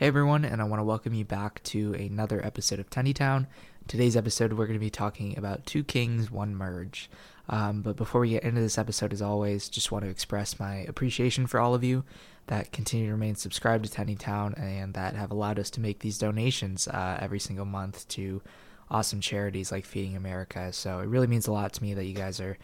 Hey everyone, and I want to welcome you back to another episode of Tendie Town. Today's episode, we're going to be talking about Two Kings, One Merge. Um, but before we get into this episode, as always, just want to express my appreciation for all of you that continue to remain subscribed to Tendie Town and that have allowed us to make these donations uh, every single month to awesome charities like Feeding America. So it really means a lot to me that you guys are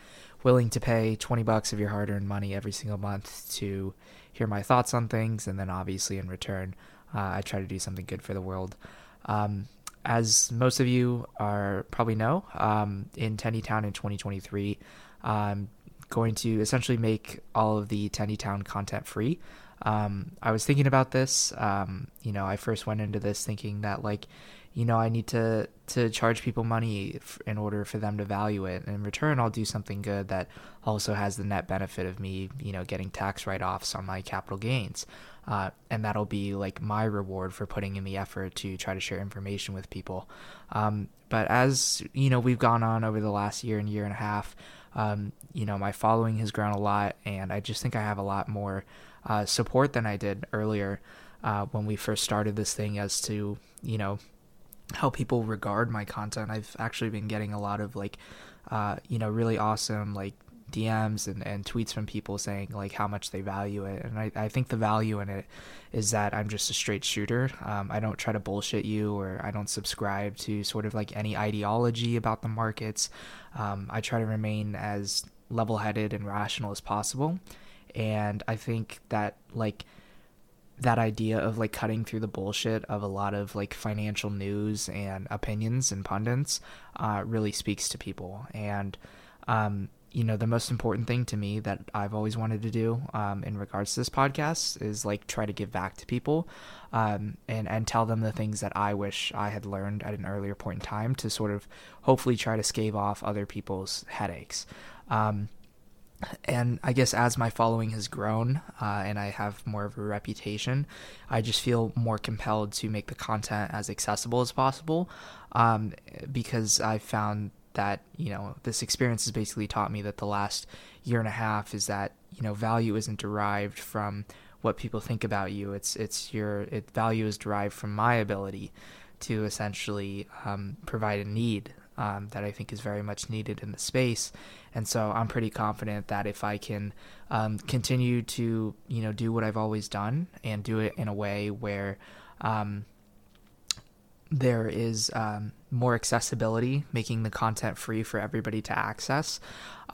willing to pay 20 bucks of your hard-earned money every single month to hear my thoughts on things, and then obviously in return uh, I try to do something good for the world. Um, as most of you are probably know, um, in Tendie Town in 2023, I'm going to essentially make all of the Tendie Town content free. Um, I was thinking about this. Um, you know, I first went into this thinking that like, you know, I need to to charge people money f- in order for them to value it. And in return, I'll do something good that also has the net benefit of me, you know, getting tax write offs on my capital gains. Uh, and that'll be like my reward for putting in the effort to try to share information with people. Um, but as you know, we've gone on over the last year and year and a half. Um, you know, my following has grown a lot, and I just think I have a lot more uh, support than I did earlier uh, when we first started this thing. As to you know how people regard my content, I've actually been getting a lot of like, uh, you know, really awesome like DMs and, and tweets from people saying like how much they value it. And I, I think the value in it is that I'm just a straight shooter. Um, I don't try to bullshit you or I don't subscribe to sort of like any ideology about the markets. Um, I try to remain as level headed and rational as possible. And I think that like that idea of like cutting through the bullshit of a lot of like financial news and opinions and pundits uh, really speaks to people. And um, you know, the most important thing to me that I've always wanted to do um, in regards to this podcast is like try to give back to people um, and, and tell them the things that I wish I had learned at an earlier point in time to sort of hopefully try to stave off other people's headaches. Um, and I guess as my following has grown uh, and I have more of a reputation, I just feel more compelled to make the content as accessible as possible um, because I found that you know this experience has basically taught me that the last year and a half is that you know value isn't derived from what people think about you. It's it's your it value is derived from my ability to essentially um, provide a need um, that I think is very much needed in the space, and so I'm pretty confident that if I can um, continue to you know do what I've always done and do it in a way where um, there is um, more accessibility, making the content free for everybody to access,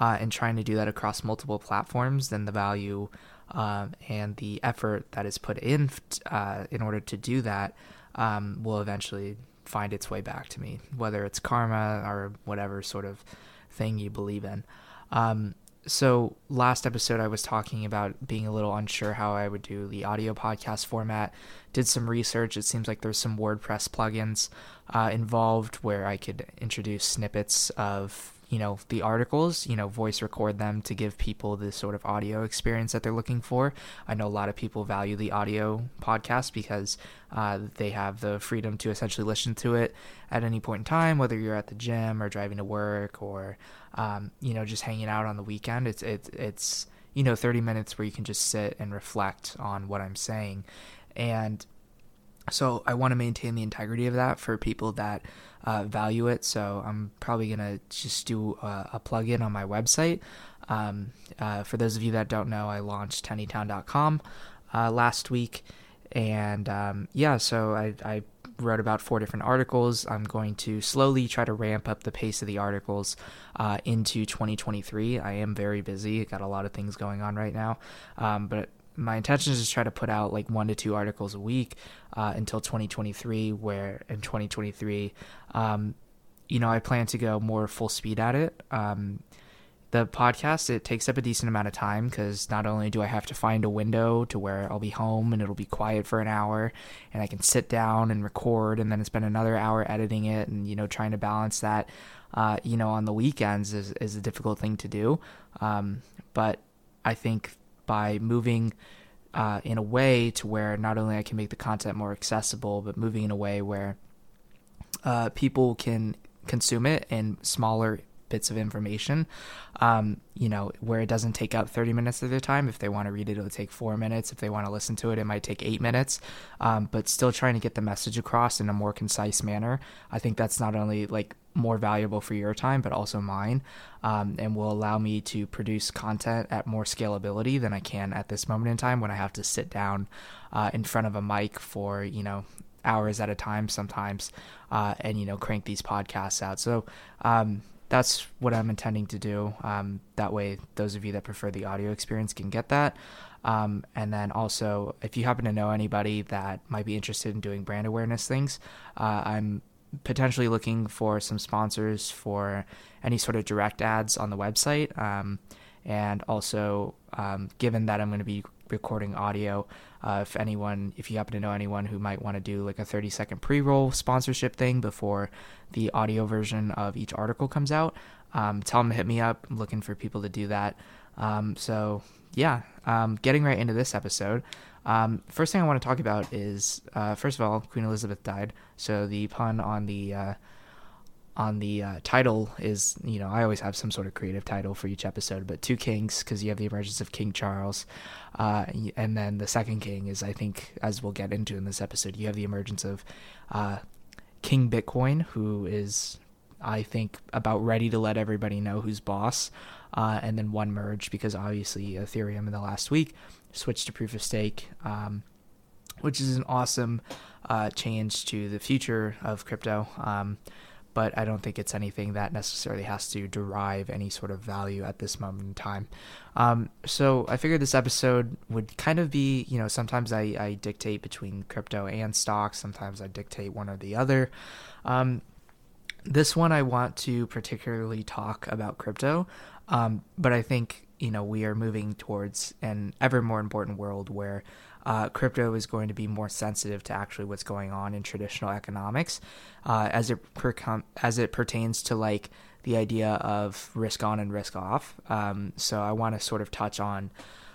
uh, and trying to do that across multiple platforms, then the value uh, and the effort that is put in uh, in order to do that um, will eventually find its way back to me, whether it's karma or whatever sort of thing you believe in. Um, so last episode I was talking about being a little unsure how I would do the audio podcast format. Did some research. It seems like there's some WordPress plugins uh, involved where I could introduce snippets of you know the articles you know voice record them to give people the sort of audio experience that they're looking for. I know a lot of people value the audio podcast because uh, they have the freedom to essentially listen to it at any point in time whether you're at the gym or driving to work or um, you know just hanging out on the weekend. It's it's it's you know 30 minutes where you can just sit and reflect on what i'm saying. And so I want to maintain the integrity of that for people that uh, value it. So I'm probably gonna just do a, a plugin on my website. Um, uh, for those of you that don't know, I launched tendietown.com uh, last week, and um, yeah, so I, I wrote about four different articles. I'm going to slowly try to ramp up the pace of the articles uh, into 2023. I am very busy, got a lot of things going on right now, um, but my intention is to try to put out like one to two articles a week uh, until 2023 where in 2023 um, you know i plan to go more full speed at it. Um, the podcast it takes up a decent amount of time because not only do i have to find a window to where i'll be home and it'll be quiet for an hour and i can sit down and record and then spend another hour editing it and you know trying to balance that uh, you know on the weekends is, is a difficult thing to do. Um, but i think by moving uh, in a way to where not only I can make the content more accessible, but moving in a way where uh, people can consume it in smaller bits of information. Um, you know, where it doesn't take up 30 minutes of their time. If they want to read it, it'll take four minutes. If they want to listen to it, it might take eight minutes. Um, but still trying to get the message across in a more concise manner. I think that's not only like more valuable for your time, but also mine, um, and will allow me to produce content at more scalability than I can at this moment in time when I have to sit down uh, in front of a mic for you know hours at a time sometimes, uh, and you know crank these podcasts out. So um, that's what I'm intending to do. Um, that way, those of you that prefer the audio experience can get that. Um, and then also, if you happen to know anybody that might be interested in doing brand awareness things, uh, I'm potentially looking for some sponsors for any sort of direct ads on the website. Um, and also, um, given that I'm going to be recording audio, uh, if anyone, if you happen to know anyone who might want to do like a 30 second pre roll sponsorship thing before the audio version of each article comes out, um, tell them to hit me up. I'm looking for people to do that. Um, so, yeah, um, getting right into this episode. Um, first thing I want to talk about is, uh, first of all, Queen Elizabeth died. So the pun on the uh, on the uh, title is, you know, I always have some sort of creative title for each episode, but two kings because you have the emergence of King Charles, uh, and then the second king is, I think, as we'll get into in this episode, you have the emergence of uh, King Bitcoin, who is, I think, about ready to let everybody know who's boss, uh, and then one merge because obviously Ethereum in the last week switched to proof of stake, um, which is an awesome uh, change to the future of crypto. Um, but I don't think it's anything that necessarily has to derive any sort of value at this moment in time. Um, so I figured this episode would kind of be, you know, sometimes I, I dictate between crypto and stocks, sometimes I dictate one or the other. Um, this one I want to particularly talk about crypto, um, but I think you know we are moving towards an ever more important world where uh, crypto is going to be more sensitive to actually what's going on in traditional economics uh, as it per- as it pertains to like the idea of risk on and risk off. Um, so I want to sort of touch on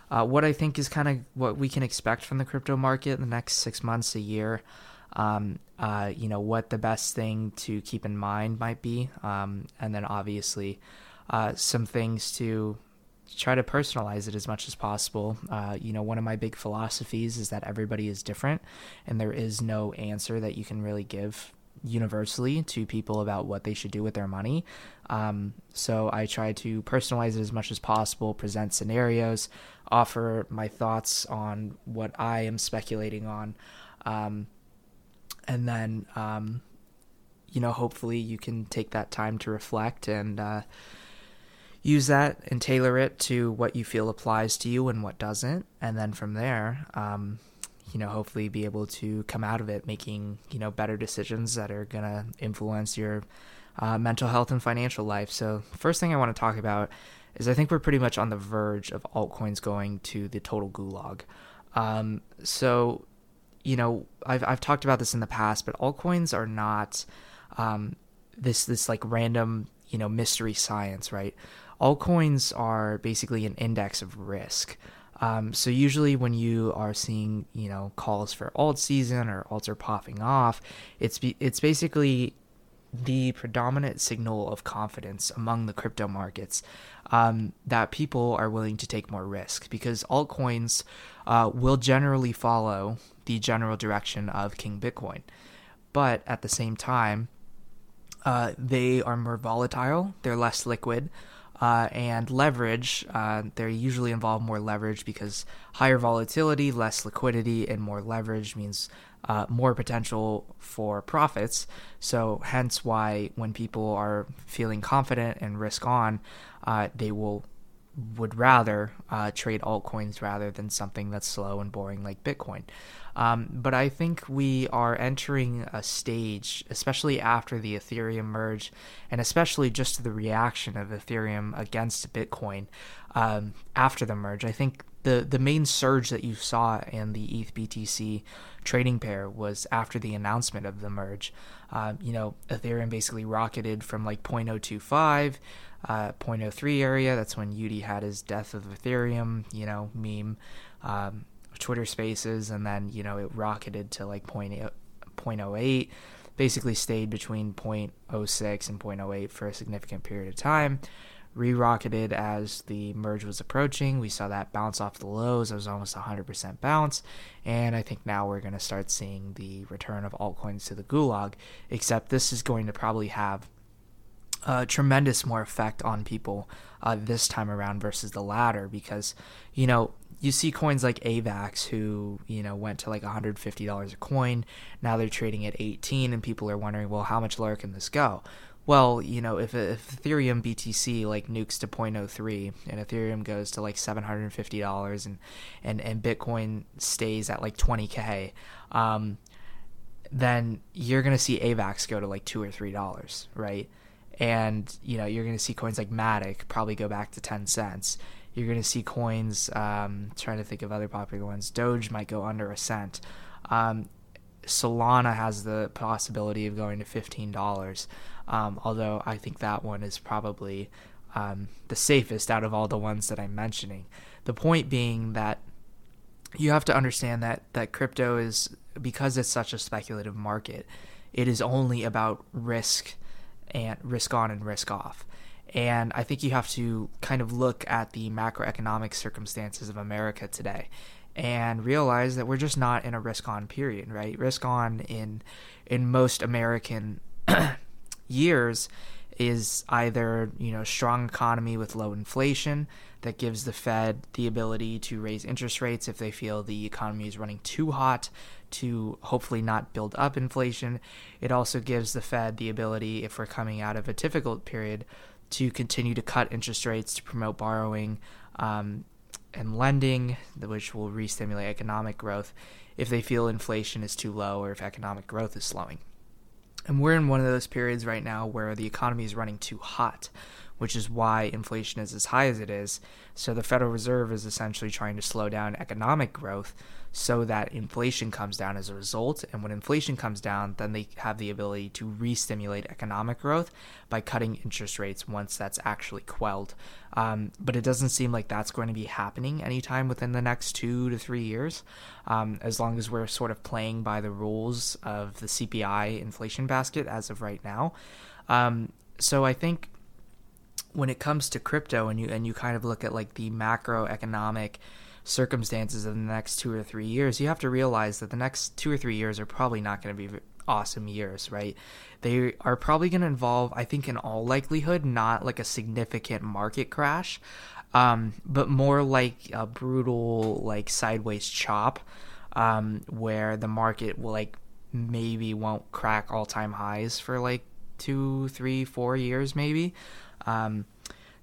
uh, what I think is kind of what we can expect from the crypto market in the next six months, a year. Um, uh, you know what the best thing to keep in mind might be, um, and then obviously uh, some things to try to personalize it as much as possible. Uh, you know, one of my big philosophies is that everybody is different, and there is no answer that you can really give universally to people about what they should do with their money. Um, so I try to personalize it as much as possible, present scenarios, offer my thoughts on what I am speculating on, um, and then um, you know, hopefully you can take that time to reflect and. Uh, use that and tailor it to what you feel applies to you and what doesn't. And then from there um, you know hopefully be able to come out of it making you know better decisions that are going to influence your uh, mental health and financial life. So first thing i want to talk about is i think we're pretty much on the verge of altcoins going to the total gulag. Um, so you know I've, I've talked about this in the past but altcoins are not um, this this like random you know mystery science right altcoins are basically an index of risk. Um, so usually when you are seeing, you know, calls for alt season or alts are popping off, it's be, it's basically the predominant signal of confidence among the crypto markets um, that people are willing to take more risk because altcoins uh, will generally follow the general direction of King Bitcoin, but at the same time, uh, they are more volatile. They're less liquid uh, and leverage. Uh, they usually involve more leverage because higher volatility, less liquidity, and more leverage means uh, more potential for profits. So, hence why when people are feeling confident and risk on, uh, they will would rather uh, trade altcoins rather than something that's slow and boring like Bitcoin. Um, but I think we are entering a stage, especially after the Ethereum merge, and especially just the reaction of Ethereum against Bitcoin um, after the merge. I think the the main surge that you saw in the ETH BTC trading pair was after the announcement of the merge. Uh, you know, Ethereum basically rocketed from like 0.025, uh, 0.03 area. That's when Udi had his death of Ethereum, you know, meme. Um, Twitter Spaces, and then you know it rocketed to like 0.08, basically stayed between 0.06 and 0.08 for a significant period of time. Re-rocketed as the merge was approaching. We saw that bounce off the lows. It was almost 100% bounce. And I think now we're going to start seeing the return of altcoins to the gulag, except this is going to probably have a tremendous more effect on people uh, this time around versus the latter because, you know, you see coins like AVAX who, you know, went to like $150 a coin. Now they're trading at 18 and people are wondering, well, how much lower can this go? Well, you know, if, if Ethereum BTC like nukes to 0.03 and Ethereum goes to like $750 and, and, and Bitcoin stays at like 20K, um, then you're going to see AVAX go to like 2 or $3, right? And, you know, you're going to see coins like Matic probably go back to 10 cents you're going to see coins. Um, trying to think of other popular ones. Doge might go under a cent. Um, Solana has the possibility of going to fifteen dollars, um, although I think that one is probably um, the safest out of all the ones that I'm mentioning. The point being that you have to understand that that crypto is because it's such a speculative market. It is only about risk and risk on and risk off. And I think you have to kind of look at the macroeconomic circumstances of America today and realize that we're just not in a risk on period, right? Risk on in in most American years is either, you know, strong economy with low inflation that gives the Fed the ability to raise interest rates if they feel the economy is running too hot to hopefully not build up inflation. It also gives the Fed the ability if we're coming out of a difficult period to continue to cut interest rates to promote borrowing um, and lending, which will re-stimulate economic growth if they feel inflation is too low or if economic growth is slowing. And we're in one of those periods right now where the economy is running too hot, which is why inflation is as high as it is. So the Federal Reserve is essentially trying to slow down economic growth so that inflation comes down as a result. And when inflation comes down, then they have the ability to re stimulate economic growth by cutting interest rates once that's actually quelled. Um, but it doesn't seem like that's going to be happening anytime within the next two to three years, um, as long as we're sort of playing by the rules of the CPI inflation basket as of right now. Um, so I think when it comes to crypto and you and you kind of look at like the macroeconomic circumstances of the next two or three years, you have to realize that the next two or three years are probably not going to be awesome years, right? They are probably going to involve, I think, in all likelihood, not like a significant market crash, um, but more like a brutal, like sideways chop, um, where the market will like maybe won't crack all time highs for like two, three, four years, maybe. Um,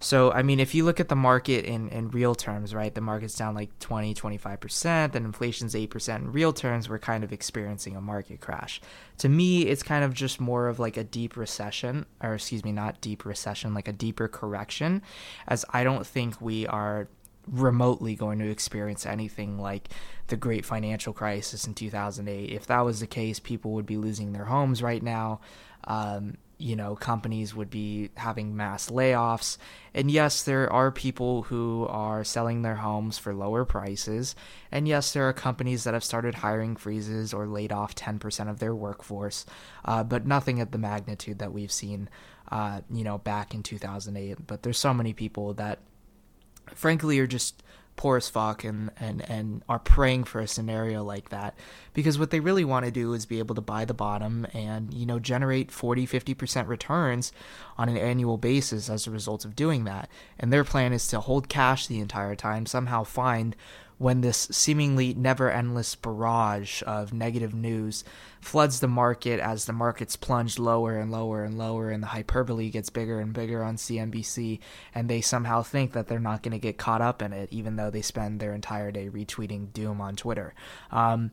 so, I mean, if you look at the market in, in real terms, right, the market's down like 20, 25%, then inflation's 8%. In real terms, we're kind of experiencing a market crash. To me, it's kind of just more of like a deep recession, or excuse me, not deep recession, like a deeper correction, as I don't think we are remotely going to experience anything like the great financial crisis in 2008. If that was the case, people would be losing their homes right now. Um, you know, companies would be having mass layoffs. And yes, there are people who are selling their homes for lower prices. And yes, there are companies that have started hiring freezes or laid off 10% of their workforce, uh, but nothing at the magnitude that we've seen, uh, you know, back in 2008. But there's so many people that, frankly, are just poor as fuck and, and, and are praying for a scenario like that. Because what they really want to do is be able to buy the bottom and you know generate 40 50% returns on an annual basis as a result of doing that. And their plan is to hold cash the entire time somehow find when this seemingly never endless barrage of negative news floods the market as the markets plunge lower and lower and lower and the hyperbole gets bigger and bigger on CNBC and they somehow think that they're not going to get caught up in it even though they spend their entire day retweeting doom on Twitter. Um,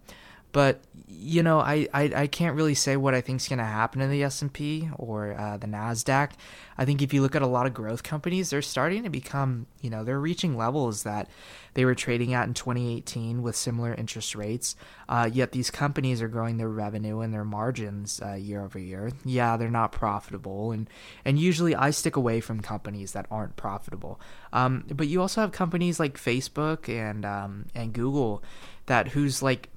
but you know, I, I, I can't really say what I think is going to happen in the S and P or uh, the Nasdaq. I think if you look at a lot of growth companies, they're starting to become, you know, they're reaching levels that they were trading at in 2018 with similar interest rates. Uh, yet these companies are growing their revenue and their margins uh, year over year. Yeah, they're not profitable, and and usually I stick away from companies that aren't profitable. Um, but you also have companies like Facebook and um, and Google that whose like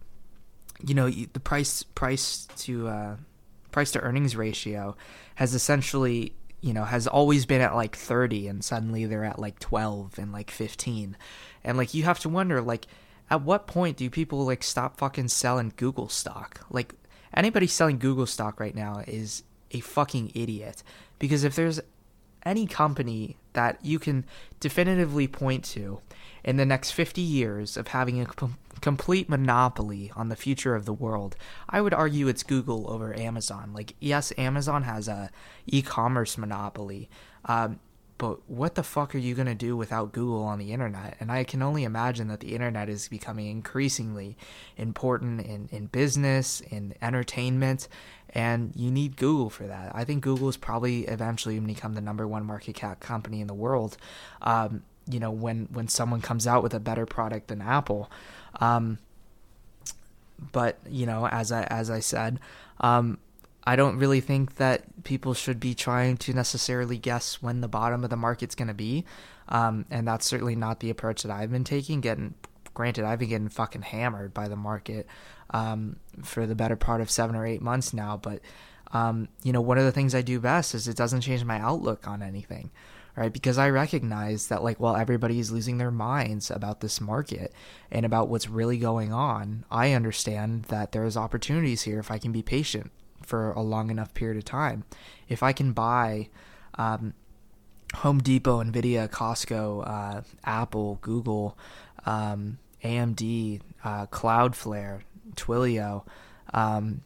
you know the price price to uh, price to earnings ratio has essentially you know has always been at like 30 and suddenly they're at like 12 and like 15 and like you have to wonder like at what point do people like stop fucking selling google stock? Like anybody selling google stock right now is a fucking idiot. Because if there's any company that you can definitively point to in the next 50 years of having a com- complete monopoly on the future of the world, I would argue it's Google over Amazon. Like, yes, Amazon has a e-commerce monopoly, um, but what the fuck are you going to do without Google on the internet? And I can only imagine that the internet is becoming increasingly important in, in business, in entertainment, and you need Google for that. I think Google is probably eventually going to become the number one market cap company in the world. Um, you know, when when someone comes out with a better product than Apple. Um, but you know, as I as I said, um, I don't really think that people should be trying to necessarily guess when the bottom of the market's going to be, um, and that's certainly not the approach that I've been taking. Getting granted, I've been getting fucking hammered by the market um, for the better part of seven or eight months now. But um, you know, one of the things I do best is it doesn't change my outlook on anything, right? Because I recognize that like while everybody is losing their minds about this market and about what's really going on, I understand that there's opportunities here if I can be patient for a long enough period of time. If I can buy um, Home Depot, Nvidia, Costco, uh, Apple, Google, um, AMD, uh, Cloudflare, Twilio, um,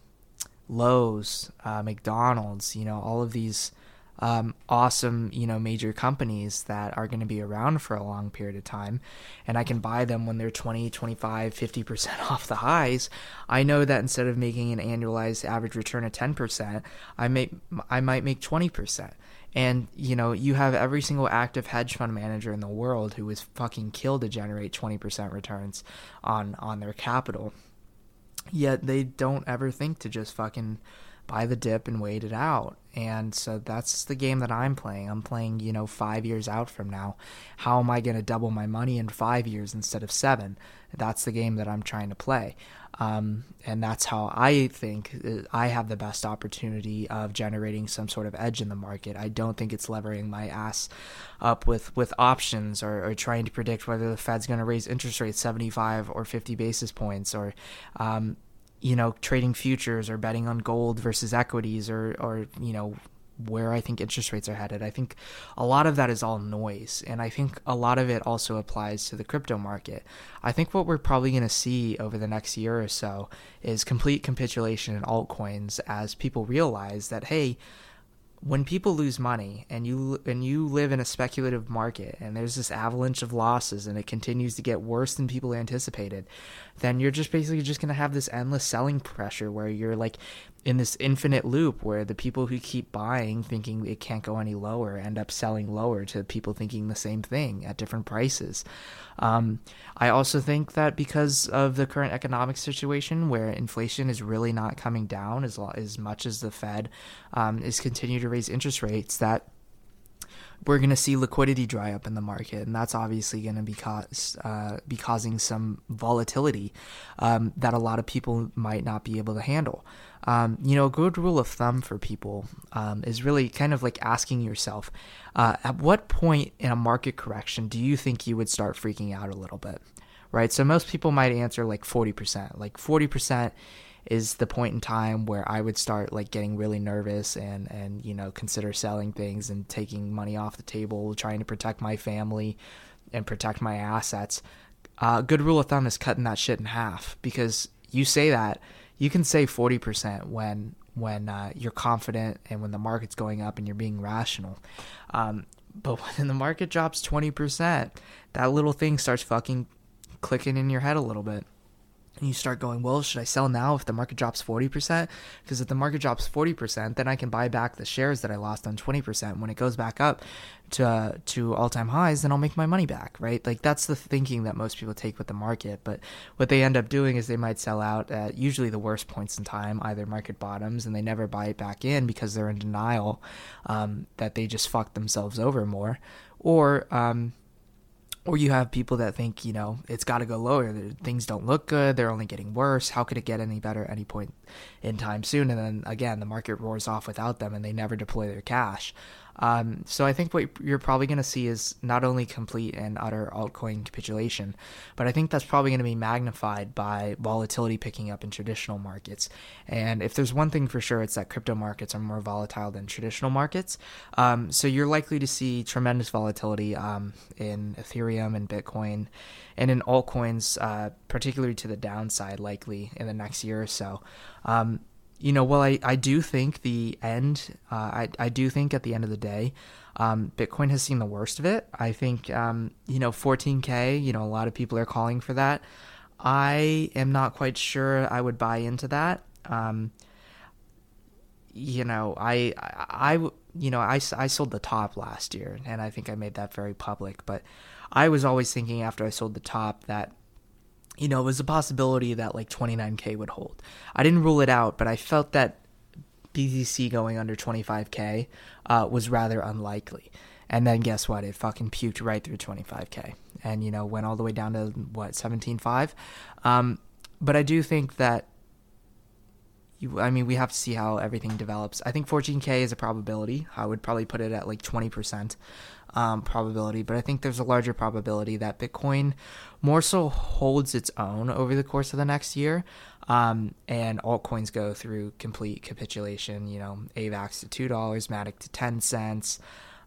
Lowe's, uh, McDonald's, you know, all of these um, awesome, you know, major companies that are going to be around for a long period of time, and I can buy them when they're 20, 25, 50% off the highs, I know that instead of making an annualized average return of 10%, I may I might make 20%. And you know, you have every single active hedge fund manager in the world who is fucking killed to generate 20% returns on on their capital Yet they don't ever think to just fucking buy the dip and wait it out. And so that's the game that I'm playing. I'm playing, you know, five years out from now. How am I going to double my money in five years instead of seven? That's the game that I'm trying to play. Um, and that's how I think uh, I have the best opportunity of generating some sort of edge in the market. I don't think it's levering my ass up with, with options or, or trying to predict whether the Fed's going to raise interest rates 75 or 50 basis points or, um, you know, trading futures or betting on gold versus equities or, or, you know, where I think interest rates are headed. I think a lot of that is all noise. And I think a lot of it also applies to the crypto market. I think what we're probably going to see over the next year or so is complete capitulation in altcoins as people realize that, hey, when people lose money and you and you live in a speculative market and there's this avalanche of losses and it continues to get worse than people anticipated then you're just basically just going to have this endless selling pressure where you're like in this infinite loop where the people who keep buying thinking it can't go any lower end up selling lower to people thinking the same thing at different prices. Um, i also think that because of the current economic situation where inflation is really not coming down as, as much as the fed um, is continuing to raise interest rates that we're going to see liquidity dry up in the market, and that's obviously going to be cause, uh, be causing some volatility um, that a lot of people might not be able to handle. Um, you know, a good rule of thumb for people um, is really kind of like asking yourself, uh, at what point in a market correction do you think you would start freaking out a little bit? Right. So most people might answer like forty percent. Like forty percent is the point in time where I would start like getting really nervous and and you know consider selling things and taking money off the table, trying to protect my family and protect my assets. Uh, good rule of thumb is cutting that shit in half because you say that you can say forty percent when when uh, you're confident and when the market's going up and you're being rational. Um, but when the market drops 20%, that little thing starts fucking clicking in your head a little bit and you start going, well, should I sell now if the market drops 40%? Because if the market drops 40%, then I can buy back the shares that I lost on 20%. When it goes back up to uh, to all-time highs, then I'll make my money back, right? Like that's the thinking that most people take with the market, but what they end up doing is they might sell out at usually the worst points in time, either market bottoms, and they never buy it back in because they're in denial um, that they just fucked themselves over more, or um, or you have people that think you know it's got to go lower. Things don't look good. They're only getting worse. How could it get any better at any point in time soon? And then again the market roars off without them and they never deploy their cash um, so I think what you're probably going to see is not only complete and utter altcoin capitulation, but I think that's probably going to be magnified by volatility picking up in traditional markets. And if there's one thing for sure, it's that crypto markets are more volatile than traditional markets. Um, so you're likely to see tremendous volatility um, in Ethereum and Bitcoin and in altcoins, uh, particularly to the downside, likely in the next year or so. You know, well, I, I do think the end, uh, I, I do think at the end of the day, um, Bitcoin has seen the worst of it. I think, um, you know, 14K, you know, a lot of people are calling for that. I am not quite sure I would buy into that. Um, you know, I, I, I, you know, I, I sold the top last year and I think I made that very public, but I was always thinking after I sold the top that you know, it was a possibility that like 29k would hold. I didn't rule it out, but I felt that BTC going under 25k uh, was rather unlikely. And then guess what? It fucking puked right through 25k, and you know went all the way down to what 17.5. Um, but I do think that. You, I mean, we have to see how everything develops. I think 14k is a probability. I would probably put it at like 20% um, probability, but I think there's a larger probability that Bitcoin more so holds its own over the course of the next year. Um, and altcoins go through complete capitulation. You know, AVAX to two dollars, Matic to ten cents.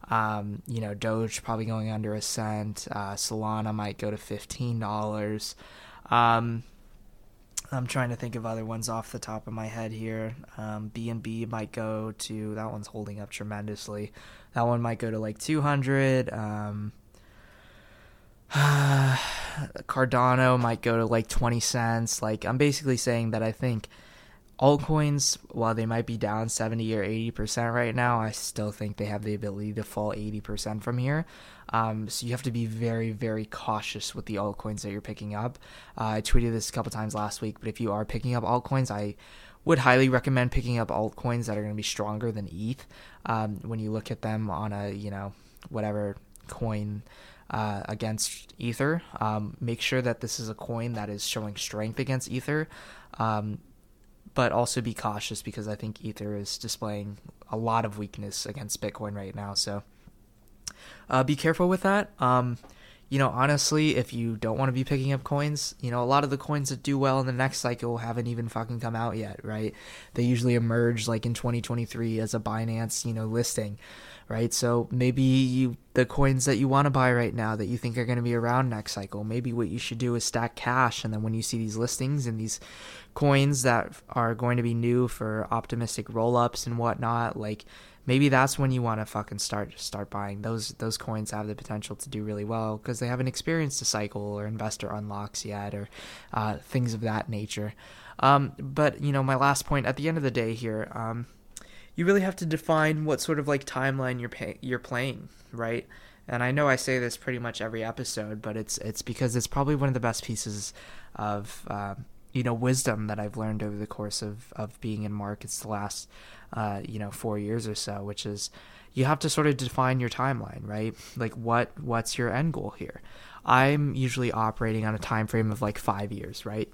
Um, you know, Doge probably going under a cent. Uh, Solana might go to fifteen dollars. Um, I'm trying to think of other ones off the top of my head here. Um, BNB might go to that one's holding up tremendously. That one might go to like 200. Um, Cardano might go to like 20 cents. Like I'm basically saying that I think altcoins, while they might be down 70 or 80% right now, I still think they have the ability to fall 80% from here. Um, so you have to be very, very cautious with the altcoins that you're picking up. Uh, I tweeted this a couple times last week, but if you are picking up altcoins, I would highly recommend picking up altcoins that are going to be stronger than ETH. Um, when you look at them on a, you know, whatever coin uh, against Ether, um, make sure that this is a coin that is showing strength against Ether. Um, but also be cautious because I think Ether is displaying a lot of weakness against Bitcoin right now. So uh, be careful with that. You know, honestly, if you don't want to be picking up coins, you know, a lot of the coins that do well in the next cycle haven't even fucking come out yet, right? They usually emerge like in 2023 as a Binance, you know, listing, right? So maybe you the coins that you want to buy right now that you think are going to be around next cycle, maybe what you should do is stack cash and then when you see these listings and these coins that are going to be new for optimistic roll-ups and whatnot, like maybe that's when you want to fucking start start buying. Those those coins have the potential to do really well because they haven't experienced a cycle or investor unlocks yet or uh, things of that nature. Um, but you know my last point at the end of the day here um, you really have to define what sort of like timeline you're pay- you're playing right? And I know I say this pretty much every episode but it's it's because it's probably one of the best pieces of uh, you know wisdom that I've learned over the course of of being in markets the last uh, you know four years or so, which is you have to sort of define your timeline, right? Like what what's your end goal here? I'm usually operating on a time frame of like five years, right?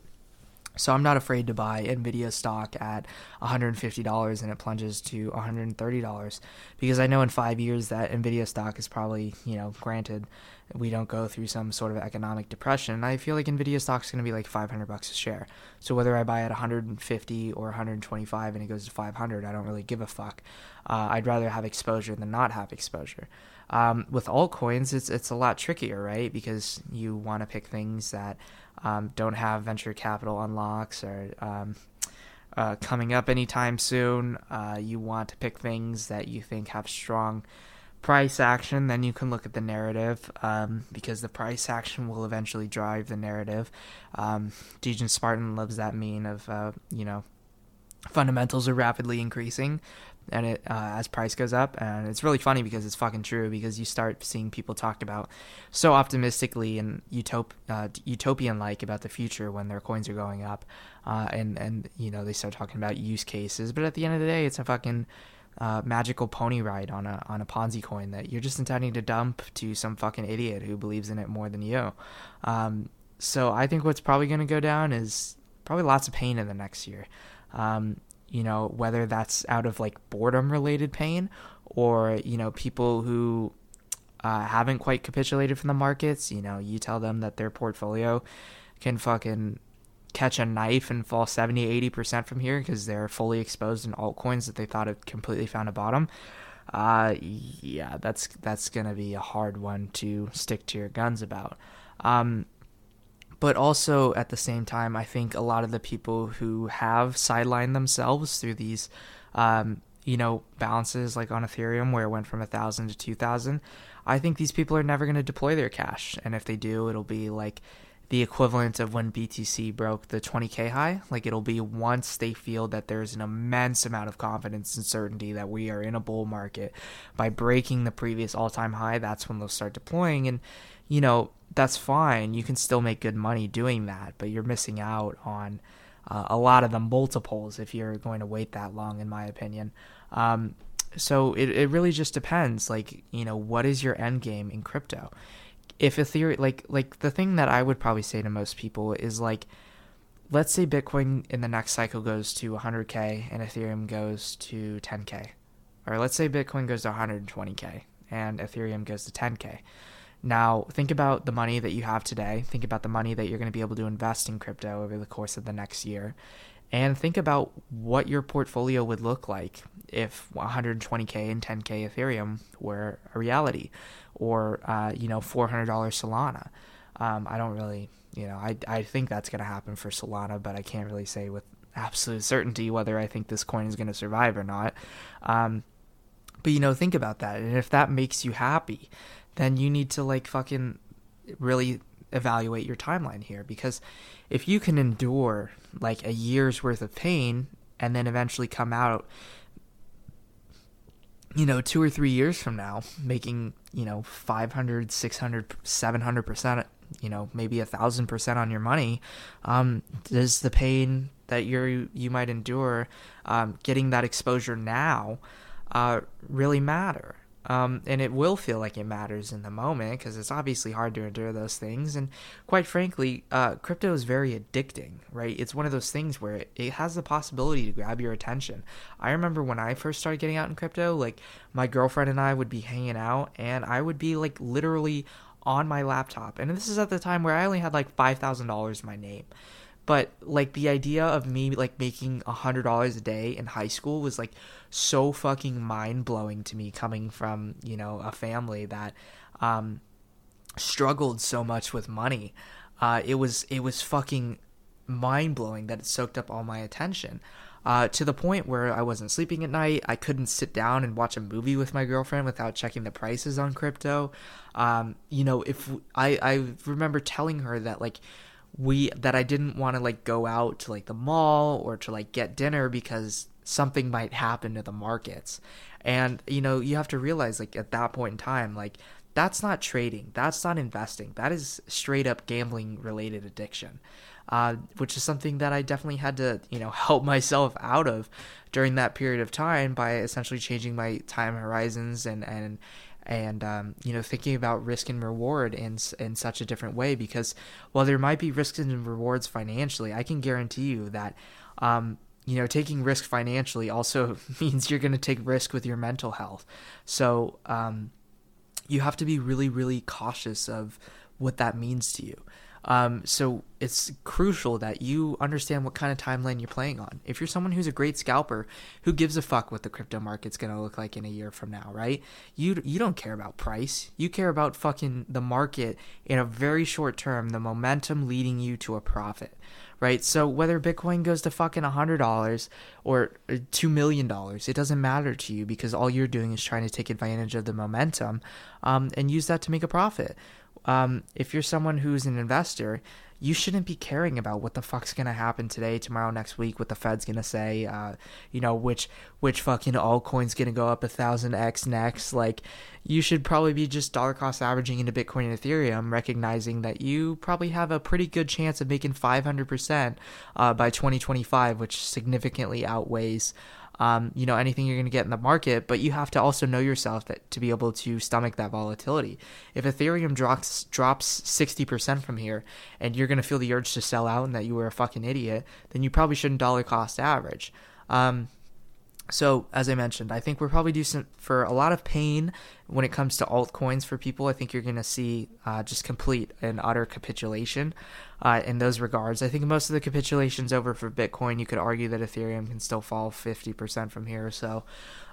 So I'm not afraid to buy Nvidia stock at $150 and it plunges to $130 because I know in 5 years that Nvidia stock is probably, you know, granted we don't go through some sort of economic depression. I feel like Nvidia stock is going to be like 500 bucks a share. So whether I buy at 150 or 125 and it goes to 500, I don't really give a fuck. Uh, I'd rather have exposure than not have exposure. Um, with altcoins, it's it's a lot trickier, right? Because you want to pick things that um, don't have venture capital unlocks or um, uh, coming up anytime soon. Uh, you want to pick things that you think have strong price action, then you can look at the narrative um, because the price action will eventually drive the narrative. Um, DegenSpartan loves that mean of, uh, you know, fundamentals are rapidly increasing and it uh, as price goes up and it's really funny because it's fucking true because you start seeing people talked about so optimistically and uh, utopian like about the future when their coins are going up uh, and and you know they start talking about use cases but at the end of the day it's a fucking uh, magical pony ride on a on a Ponzi coin that you're just intending to dump to some fucking idiot who believes in it more than you. Um, so I think what's probably going to go down is probably lots of pain in the next year. Um, you know, whether that's out of like boredom related pain or, you know, people who uh, haven't quite capitulated from the markets, you know, you tell them that their portfolio can fucking catch a knife and fall 70 80% from here because they're fully exposed in altcoins that they thought had completely found a bottom. Uh yeah that's that's gonna be a hard one to stick to your guns about. Um but also at the same time, I think a lot of the people who have sidelined themselves through these, um, you know, balances like on Ethereum where it went from a thousand to two thousand, I think these people are never going to deploy their cash, and if they do, it'll be like the equivalent of when BTC broke the 20k high. Like it'll be once they feel that there's an immense amount of confidence and certainty that we are in a bull market by breaking the previous all-time high, that's when they'll start deploying and you know, that's fine. You can still make good money doing that, but you're missing out on uh, a lot of the multiples if you're going to wait that long, in my opinion. Um, so it, it really just depends. Like, you know, what is your end game in crypto? If Ethereum, like, like the thing that I would probably say to most people is like, let's say Bitcoin in the next cycle goes to 100K and Ethereum goes to 10K. Or let's say Bitcoin goes to 120K and Ethereum goes to 10K now, think about the money that you have today. Think about the money that you're going to be able to invest in crypto over the course of the next year. And think about what your portfolio would look like if 120K and 10K Ethereum were a reality or, uh, you know, $400 Solana. Um, I don't really, you know, I, I think that's going to happen for Solana, but I can't really say with absolute certainty whether I think this coin is going to survive or not. Um, but, you know, think about that. And if that makes you happy, then you need to like fucking really evaluate your timeline here because if you can endure like a year's worth of pain and then eventually come out you know 2 or 3 years from now making you know 500 600 700% you know maybe a thousand percent on your money um, does the pain that you're you might endure um, getting that exposure now uh, really matter um, and it will feel like it matters in the moment because it's obviously hard to endure those things. And quite frankly, uh, crypto is very addicting, right? It's one of those things where it, it has the possibility to grab your attention. I remember when I first started getting out in crypto, like my girlfriend and I would be hanging out, and I would be like literally on my laptop. And this is at the time where I only had like $5,000 in my name but like the idea of me like making a hundred dollars a day in high school was like so fucking mind blowing to me coming from you know a family that um, struggled so much with money. Uh, it was it was fucking mind blowing that it soaked up all my attention. Uh, to the point where I wasn't sleeping at night. I couldn't sit down and watch a movie with my girlfriend without checking the prices on crypto. Um, you know, if I, I remember telling her that like we that I didn't want to like go out to like the mall or to like get dinner because something might happen to the markets. And you know, you have to realize like at that point in time like that's not trading, that's not investing. That is straight up gambling related addiction. Uh, which is something that I definitely had to, you know, help myself out of during that period of time by essentially changing my time horizons and and and um, you know thinking about risk and reward in in such a different way because while there might be risks and rewards financially, I can guarantee you that um, you know taking risk financially also means you're going to take risk with your mental health. So um, you have to be really really cautious of what that means to you. Um, so it's crucial that you understand what kind of timeline you're playing on. If you're someone who's a great scalper, who gives a fuck what the crypto market's gonna look like in a year from now, right? You you don't care about price. You care about fucking the market in a very short term, the momentum leading you to a profit, right? So whether Bitcoin goes to fucking hundred dollars or uh, two million dollars, it doesn't matter to you because all you're doing is trying to take advantage of the momentum um, and use that to make a profit um, if you're someone who's an investor, you shouldn't be caring about what the fuck's gonna happen today, tomorrow, next week, what the Fed's gonna say, uh, you know, which which fucking altcoin's gonna go up a thousand X next. Like you should probably be just dollar cost averaging into Bitcoin and Ethereum, recognizing that you probably have a pretty good chance of making 500% uh, by 2025, which significantly outweighs um, you know anything you're going to get in the market but you have to also know yourself that to be able to stomach that volatility. If ethereum drops drops 60% from here and you're going to feel the urge to sell out and that you were a fucking idiot then you probably shouldn't dollar cost average. Um, so, as I mentioned, I think we're probably due some, for a lot of pain when it comes to altcoins for people. I think you're going to see uh, just complete and utter capitulation uh, in those regards. I think most of the capitulation's over for Bitcoin. You could argue that Ethereum can still fall 50% from here or so.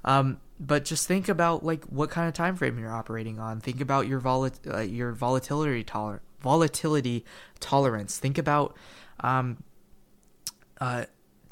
Um, but just think about like what kind of time frame you're operating on. Think about your vol- uh, your volatility toler- volatility tolerance. Think about um, uh,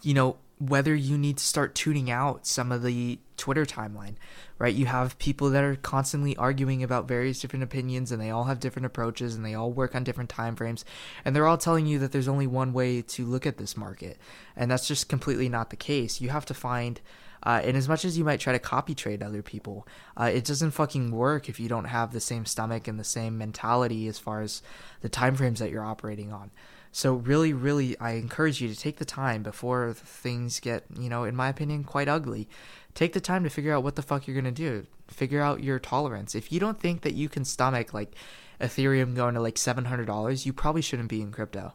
you know whether you need to start tuning out some of the Twitter timeline, right? You have people that are constantly arguing about various different opinions and they all have different approaches and they all work on different time frames and they're all telling you that there's only one way to look at this market. And that's just completely not the case. You have to find uh, and as much as you might try to copy trade other people, uh, it doesn't fucking work if you don't have the same stomach and the same mentality as far as the time frames that you're operating on. So really, really, I encourage you to take the time before things get, you know, in my opinion, quite ugly. Take the time to figure out what the fuck you're gonna do. Figure out your tolerance. If you don't think that you can stomach like Ethereum going to like seven hundred dollars, you probably shouldn't be in crypto.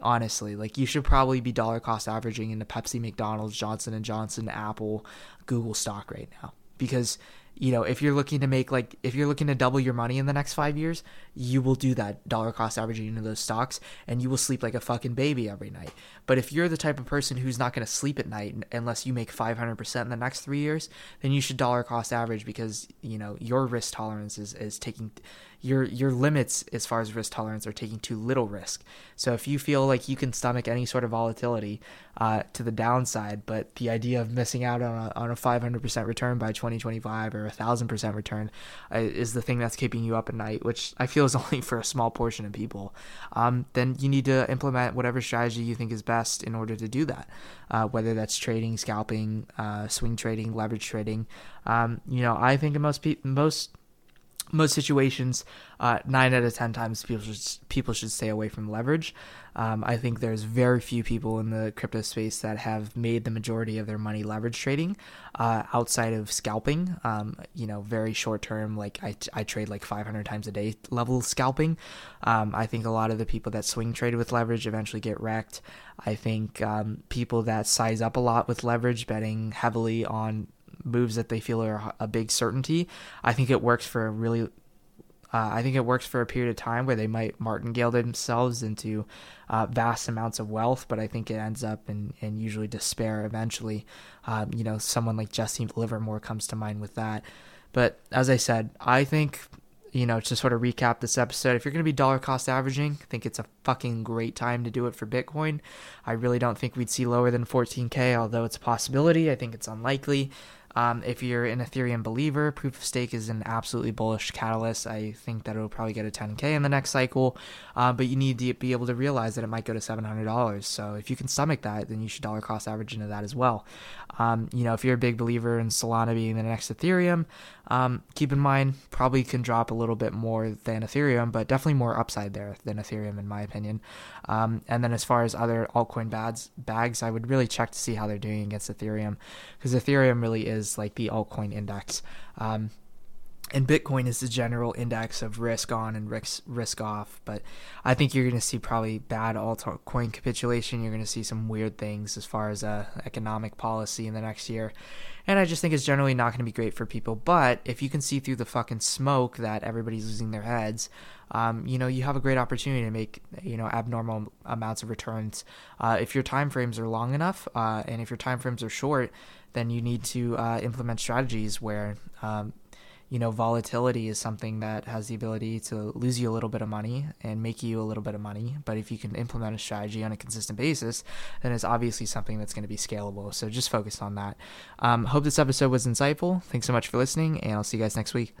Honestly, like you should probably be dollar cost averaging into Pepsi, McDonald's, Johnson and Johnson, Apple, Google stock right now because you know, if you're looking to make like if you're looking to double your money in the next five years, you will do that dollar cost averaging into those stocks and you will sleep like a fucking baby every night. But if you're the type of person who's not going to sleep at night unless you make 500% in the next three years, then you should dollar cost average because, you know, your risk tolerance is, is taking your your limits as far as risk tolerance are taking too little risk. So if you feel like you can stomach any sort of volatility uh, to the downside, but the idea of missing out on a, on a 500% return by 2025 or a thousand percent return uh, is the thing that's keeping you up at night, which I feel is only for a small portion of people. Um, then you need to implement whatever strategy you think is best in order to do that. Uh, whether that's trading, scalping, uh, swing trading, leverage trading. Um, you know, I think most pe- most most situations, uh, nine out of ten times people should people should stay away from leverage. Um, I think there's very few people in the crypto space that have made the majority of their money leverage trading uh, outside of scalping. Um, you know, very short term, like I, I trade like 500 times a day level scalping. Um, I think a lot of the people that swing trade with leverage eventually get wrecked. I think um, people that size up a lot with leverage, betting heavily on moves that they feel are a big certainty. I think it works for a really uh, I think it works for a period of time where they might martingale themselves into uh, vast amounts of wealth, but I think it ends up in, in usually despair eventually. Um, you know, someone like Jesse Livermore comes to mind with that. But as I said, I think, you know, to sort of recap this episode, if you're going to be dollar cost averaging, I think it's a fucking great time to do it for Bitcoin. I really don't think we'd see lower than 14K, although it's a possibility. I think it's unlikely. Um, if you're an Ethereum believer, proof of stake is an absolutely bullish catalyst. I think that it'll probably get a 10k in the next cycle, uh, but you need to be able to realize that it might go to $700. So if you can stomach that, then you should dollar cost average into that as well. Um, you know, if you're a big believer in Solana being the next Ethereum, um, keep in mind probably can drop a little bit more than Ethereum, but definitely more upside there than Ethereum in my opinion. Um, and then as far as other altcoin bags, bags, I would really check to see how they're doing against Ethereum because Ethereum really is like the altcoin index. Um, and Bitcoin is the general index of risk on and risk risk off. But I think you're going to see probably bad altcoin capitulation. You're going to see some weird things as far as uh, economic policy in the next year, and I just think it's generally not going to be great for people. But if you can see through the fucking smoke that everybody's losing their heads, um, you know you have a great opportunity to make you know abnormal amounts of returns. Uh, if your time frames are long enough, uh, and if your time frames are short, then you need to uh, implement strategies where um, you know, volatility is something that has the ability to lose you a little bit of money and make you a little bit of money. But if you can implement a strategy on a consistent basis, then it's obviously something that's going to be scalable. So just focus on that. Um, hope this episode was insightful. Thanks so much for listening, and I'll see you guys next week.